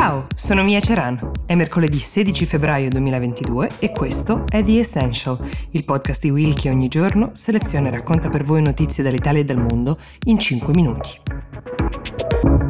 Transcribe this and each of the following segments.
Ciao, sono Mia Ceran. È mercoledì 16 febbraio 2022 e questo è The Essential, il podcast di Will che ogni giorno seleziona e racconta per voi notizie dall'Italia e dal mondo in 5 minuti.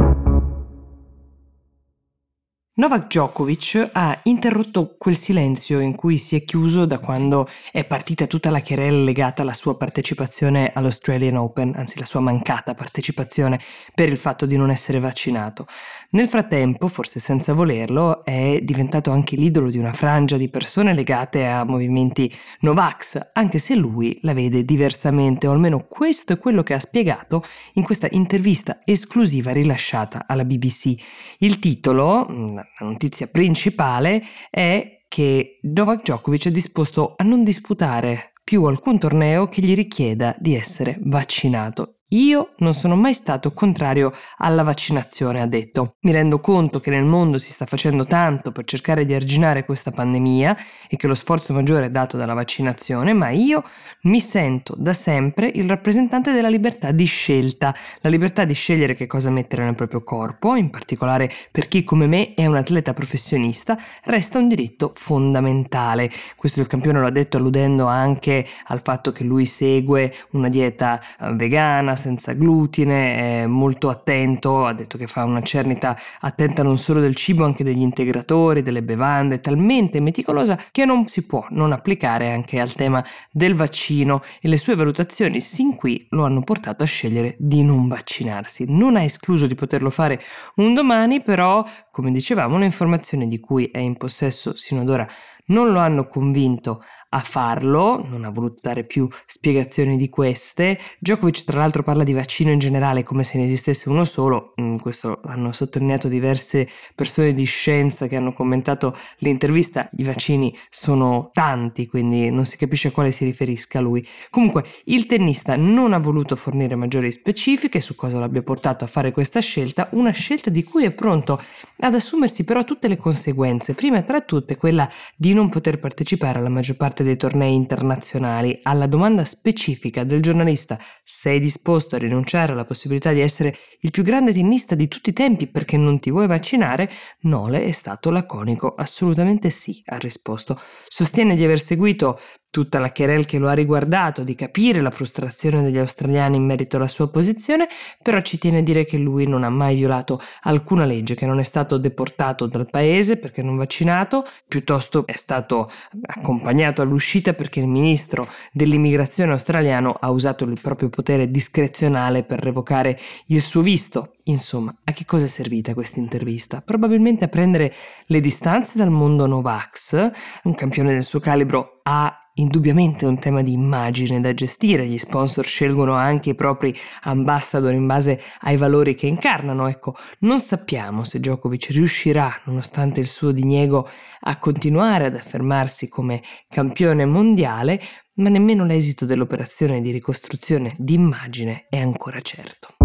Novak Djokovic ha interrotto quel silenzio in cui si è chiuso da quando è partita tutta la querela legata alla sua partecipazione all'Australian Open, anzi la sua mancata partecipazione per il fatto di non essere vaccinato. Nel frattempo, forse senza volerlo, è diventato anche l'idolo di una frangia di persone legate a movimenti Novax, anche se lui la vede diversamente, o almeno questo è quello che ha spiegato in questa intervista esclusiva rilasciata alla BBC. Il titolo, mm, la notizia principale, è che Novak Djokovic è disposto a non disputare più alcun torneo che gli richieda di essere vaccinato. Io non sono mai stato contrario alla vaccinazione, ha detto. Mi rendo conto che nel mondo si sta facendo tanto per cercare di arginare questa pandemia e che lo sforzo maggiore è dato dalla vaccinazione, ma io mi sento da sempre il rappresentante della libertà di scelta, la libertà di scegliere che cosa mettere nel proprio corpo, in particolare per chi come me è un atleta professionista, resta un diritto fondamentale. Questo il campione lo ha detto alludendo anche al fatto che lui segue una dieta eh, vegana, senza glutine, è molto attento, ha detto che fa una cernita attenta non solo del cibo, anche degli integratori, delle bevande, talmente meticolosa che non si può non applicare anche al tema del vaccino e le sue valutazioni sin qui lo hanno portato a scegliere di non vaccinarsi. Non ha escluso di poterlo fare un domani, però, come dicevamo, le informazioni di cui è in possesso sino ad ora non lo hanno convinto a farlo, non ha voluto dare più spiegazioni di queste. Djokovic tra l'altro parla di vaccino in generale come se ne esistesse uno solo, mm, questo hanno sottolineato diverse persone di scienza che hanno commentato l'intervista, i vaccini sono tanti, quindi non si capisce a quale si riferisca lui. Comunque il tennista non ha voluto fornire maggiori specifiche su cosa l'abbia portato a fare questa scelta, una scelta di cui è pronto ad assumersi però tutte le conseguenze, prima tra tutte quella di non poter partecipare alla maggior parte parte dei tornei internazionali, alla domanda specifica del giornalista sei disposto a rinunciare alla possibilità di essere il più grande tennista di tutti i tempi perché non ti vuoi vaccinare, Nole è stato laconico, assolutamente sì, ha risposto. Sostiene di aver seguito tutta la querel che lo ha riguardato, di capire la frustrazione degli australiani in merito alla sua posizione, però ci tiene a dire che lui non ha mai violato alcuna legge, che non è stato deportato dal paese perché non vaccinato, piuttosto è stato accompagnato all'uscita perché il ministro dell'immigrazione australiano ha usato il proprio potere discrezionale per revocare il suo visto. Insomma, a che cosa è servita questa intervista? Probabilmente a prendere le distanze dal mondo Novax, un campione del suo calibro ha indubbiamente un tema di immagine da gestire, gli sponsor scelgono anche i propri ambassador in base ai valori che incarnano, ecco, non sappiamo se Djokovic riuscirà, nonostante il suo diniego, a continuare ad affermarsi come campione mondiale, ma nemmeno l'esito dell'operazione di ricostruzione di immagine è ancora certo.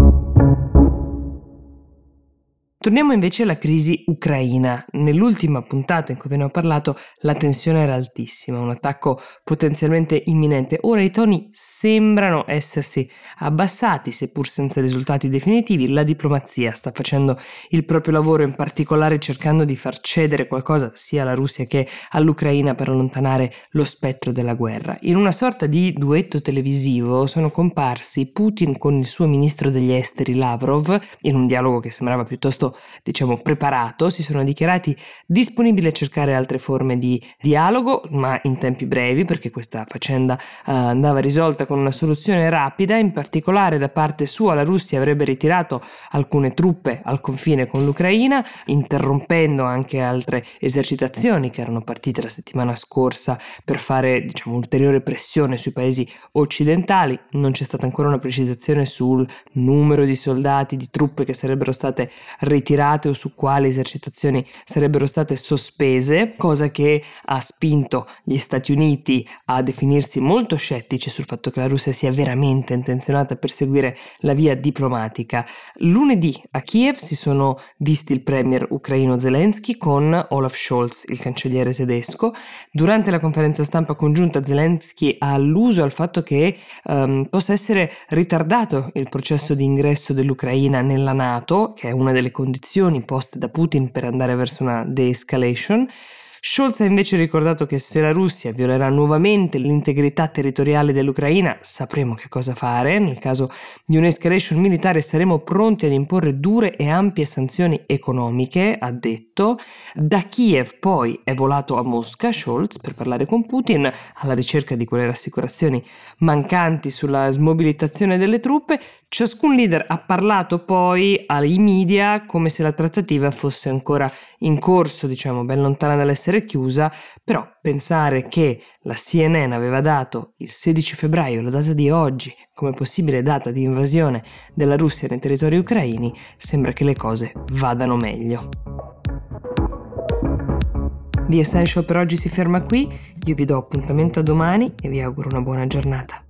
Torniamo invece alla crisi ucraina. Nell'ultima puntata in cui ho parlato la tensione era altissima, un attacco potenzialmente imminente. Ora i toni sembrano essersi abbassati, seppur senza risultati definitivi. La diplomazia sta facendo il proprio lavoro, in particolare cercando di far cedere qualcosa sia alla Russia che all'Ucraina per allontanare lo spettro della guerra. In una sorta di duetto televisivo sono comparsi Putin con il suo ministro degli esteri Lavrov in un dialogo che sembrava piuttosto diciamo, preparato, si sono dichiarati disponibili a cercare altre forme di dialogo, ma in tempi brevi, perché questa faccenda uh, andava risolta con una soluzione rapida, in particolare da parte sua la Russia avrebbe ritirato alcune truppe al confine con l'Ucraina, interrompendo anche altre esercitazioni che erano partite la settimana scorsa per fare diciamo, ulteriore pressione sui paesi occidentali. Non c'è stata ancora una precisazione sul numero di soldati, di truppe che sarebbero state ritirate ritirate o su quali esercitazioni sarebbero state sospese, cosa che ha spinto gli Stati Uniti a definirsi molto scettici sul fatto che la Russia sia veramente intenzionata a perseguire la via diplomatica. Lunedì a Kiev si sono visti il premier ucraino Zelensky con Olaf Scholz, il cancelliere tedesco. Durante la conferenza stampa congiunta Zelensky ha alluso al fatto che um, possa essere ritardato il processo di ingresso dell'Ucraina nella Nato, che è una delle condizioni condizioni poste da Putin per andare verso una de-escalation. Scholz ha invece ricordato che se la Russia violerà nuovamente l'integrità territoriale dell'Ucraina sapremo che cosa fare, nel caso di un'escalation militare saremo pronti ad imporre dure e ampie sanzioni economiche, ha detto. Da Kiev poi è volato a Mosca Scholz per parlare con Putin alla ricerca di quelle rassicurazioni mancanti sulla smobilitazione delle truppe. Ciascun leader ha parlato poi ai media come se la trattativa fosse ancora in corso, diciamo, ben lontana dall'essere chiusa, però pensare che la CNN aveva dato il 16 febbraio, la data di oggi, come possibile data di invasione della Russia nei territori ucraini, sembra che le cose vadano meglio. The Essential per oggi si ferma qui, io vi do appuntamento a domani e vi auguro una buona giornata.